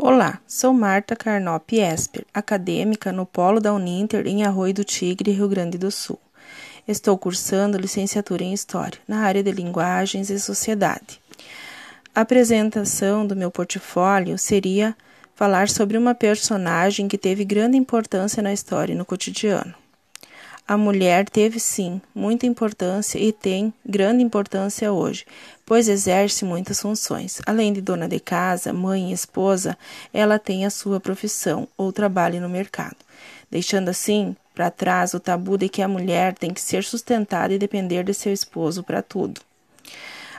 Olá, sou Marta Carnop Esper, acadêmica no Polo da Uninter em Arroio do Tigre, Rio Grande do Sul. Estou cursando licenciatura em História, na área de Linguagens e Sociedade. A apresentação do meu portfólio seria falar sobre uma personagem que teve grande importância na história e no cotidiano. A mulher teve sim muita importância e tem grande importância hoje, pois exerce muitas funções. Além de dona de casa, mãe e esposa, ela tem a sua profissão ou trabalho no mercado, deixando assim para trás o tabu de que a mulher tem que ser sustentada e depender de seu esposo para tudo.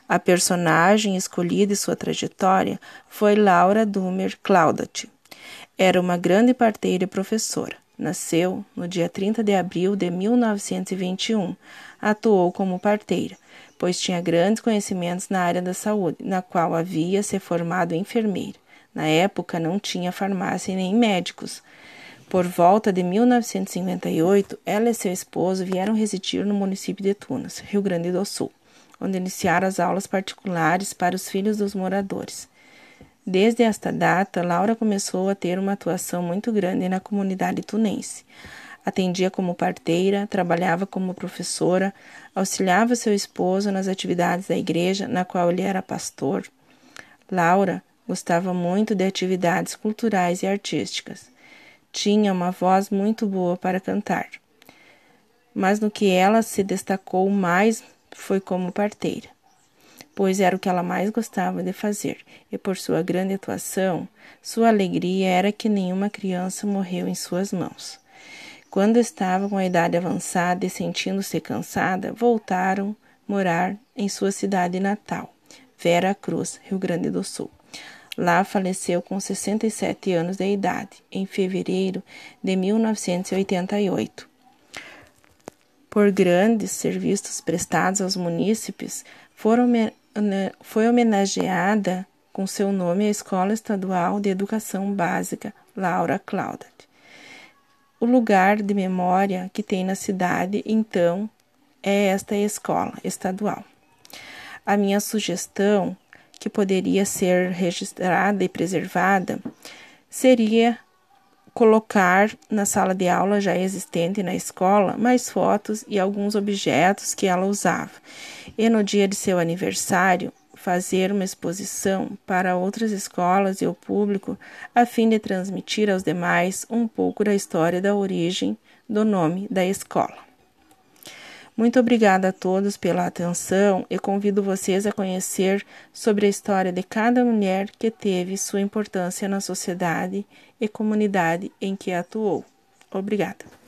A personagem escolhida e sua trajetória foi Laura Dumer Claudat. Era uma grande parteira e professora. Nasceu no dia 30 de abril de 1921. Atuou como parteira, pois tinha grandes conhecimentos na área da saúde, na qual havia se formado enfermeira. Na época não tinha farmácia nem médicos. Por volta de 1958, ela e seu esposo vieram residir no município de Tunas, Rio Grande do Sul, onde iniciaram as aulas particulares para os filhos dos moradores. Desde esta data, Laura começou a ter uma atuação muito grande na comunidade tunense. Atendia como parteira, trabalhava como professora, auxiliava seu esposo nas atividades da igreja, na qual ele era pastor. Laura gostava muito de atividades culturais e artísticas. Tinha uma voz muito boa para cantar. Mas no que ela se destacou mais foi como parteira pois era o que ela mais gostava de fazer, e por sua grande atuação, sua alegria era que nenhuma criança morreu em suas mãos. Quando estava com a idade avançada e sentindo-se cansada, voltaram morar em sua cidade natal, Vera Cruz, Rio Grande do Sul. Lá faleceu com 67 anos de idade, em fevereiro de 1988. Por grandes serviços prestados aos munícipes, foram foi homenageada com seu nome a Escola Estadual de Educação Básica Laura Claudat. O lugar de memória que tem na cidade, então, é esta escola estadual. A minha sugestão, que poderia ser registrada e preservada, seria colocar na sala de aula já existente na escola mais fotos e alguns objetos que ela usava, e no dia de seu aniversário fazer uma exposição para outras escolas e o público a fim de transmitir aos demais um pouco da história da origem do nome da escola. Muito obrigada a todos pela atenção e convido vocês a conhecer sobre a história de cada mulher que teve sua importância na sociedade e comunidade em que atuou. Obrigada.